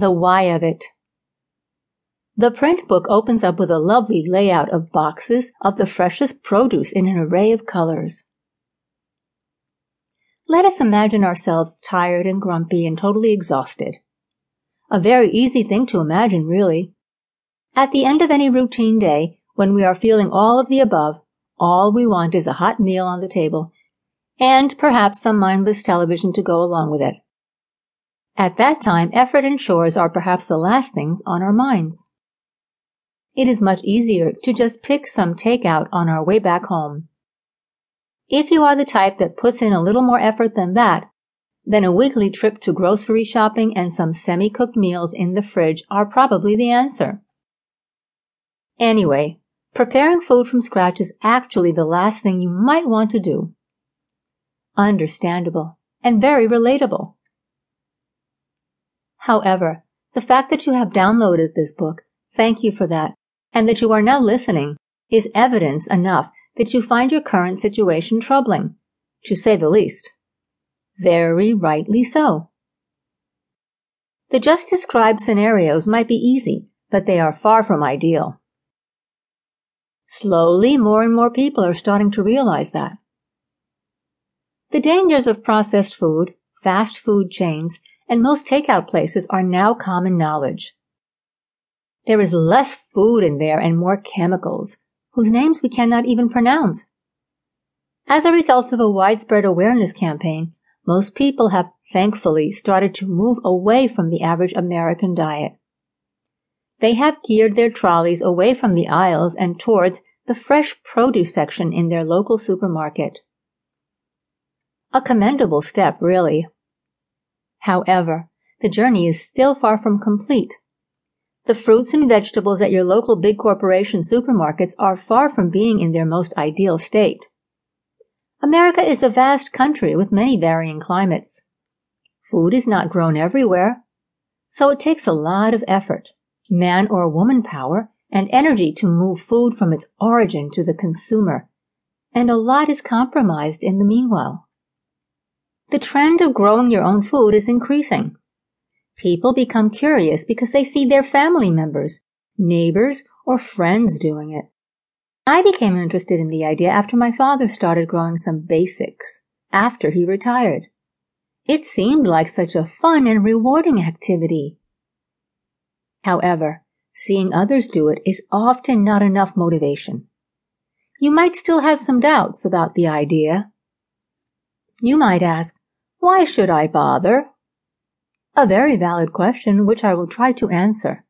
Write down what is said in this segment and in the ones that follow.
The why of it. The print book opens up with a lovely layout of boxes of the freshest produce in an array of colors. Let us imagine ourselves tired and grumpy and totally exhausted. A very easy thing to imagine, really. At the end of any routine day, when we are feeling all of the above, all we want is a hot meal on the table and perhaps some mindless television to go along with it. At that time, effort and chores are perhaps the last things on our minds. It is much easier to just pick some takeout on our way back home. If you are the type that puts in a little more effort than that, then a weekly trip to grocery shopping and some semi-cooked meals in the fridge are probably the answer. Anyway, preparing food from scratch is actually the last thing you might want to do. Understandable and very relatable. However, the fact that you have downloaded this book, thank you for that, and that you are now listening is evidence enough that you find your current situation troubling, to say the least. Very rightly so. The just described scenarios might be easy, but they are far from ideal. Slowly, more and more people are starting to realize that. The dangers of processed food, fast food chains, and most takeout places are now common knowledge. There is less food in there and more chemicals, whose names we cannot even pronounce. As a result of a widespread awareness campaign, most people have thankfully started to move away from the average American diet. They have geared their trolleys away from the aisles and towards the fresh produce section in their local supermarket. A commendable step, really. However, the journey is still far from complete. The fruits and vegetables at your local big corporation supermarkets are far from being in their most ideal state. America is a vast country with many varying climates. Food is not grown everywhere, so it takes a lot of effort, man or woman power, and energy to move food from its origin to the consumer, and a lot is compromised in the meanwhile. The trend of growing your own food is increasing. People become curious because they see their family members, neighbors, or friends doing it. I became interested in the idea after my father started growing some basics after he retired. It seemed like such a fun and rewarding activity. However, seeing others do it is often not enough motivation. You might still have some doubts about the idea. You might ask, why should I bother? A very valid question which I will try to answer.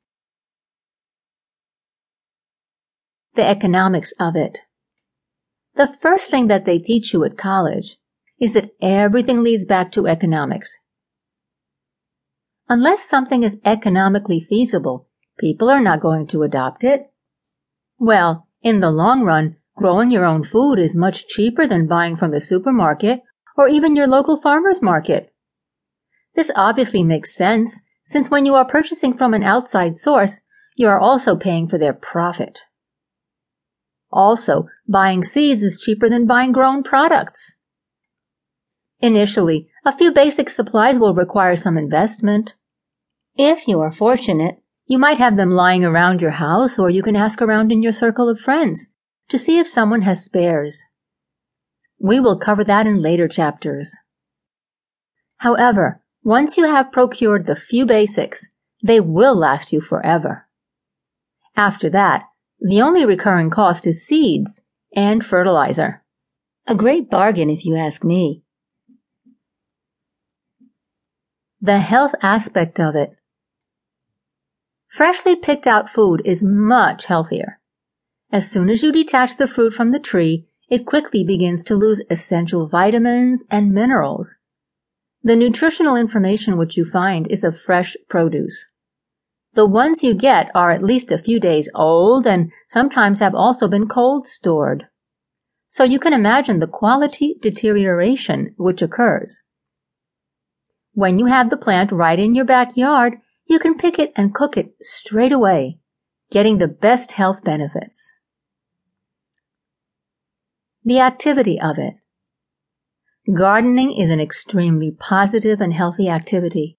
The economics of it. The first thing that they teach you at college is that everything leads back to economics. Unless something is economically feasible, people are not going to adopt it. Well, in the long run, growing your own food is much cheaper than buying from the supermarket or even your local farmer's market. This obviously makes sense, since when you are purchasing from an outside source, you are also paying for their profit. Also, buying seeds is cheaper than buying grown products. Initially, a few basic supplies will require some investment. If you are fortunate, you might have them lying around your house or you can ask around in your circle of friends to see if someone has spares. We will cover that in later chapters. However, once you have procured the few basics, they will last you forever. After that, the only recurring cost is seeds and fertilizer. A great bargain if you ask me. The health aspect of it. Freshly picked out food is much healthier. As soon as you detach the fruit from the tree, it quickly begins to lose essential vitamins and minerals the nutritional information which you find is of fresh produce. The ones you get are at least a few days old and sometimes have also been cold stored. So you can imagine the quality deterioration which occurs. When you have the plant right in your backyard, you can pick it and cook it straight away, getting the best health benefits. The activity of it. Gardening is an extremely positive and healthy activity.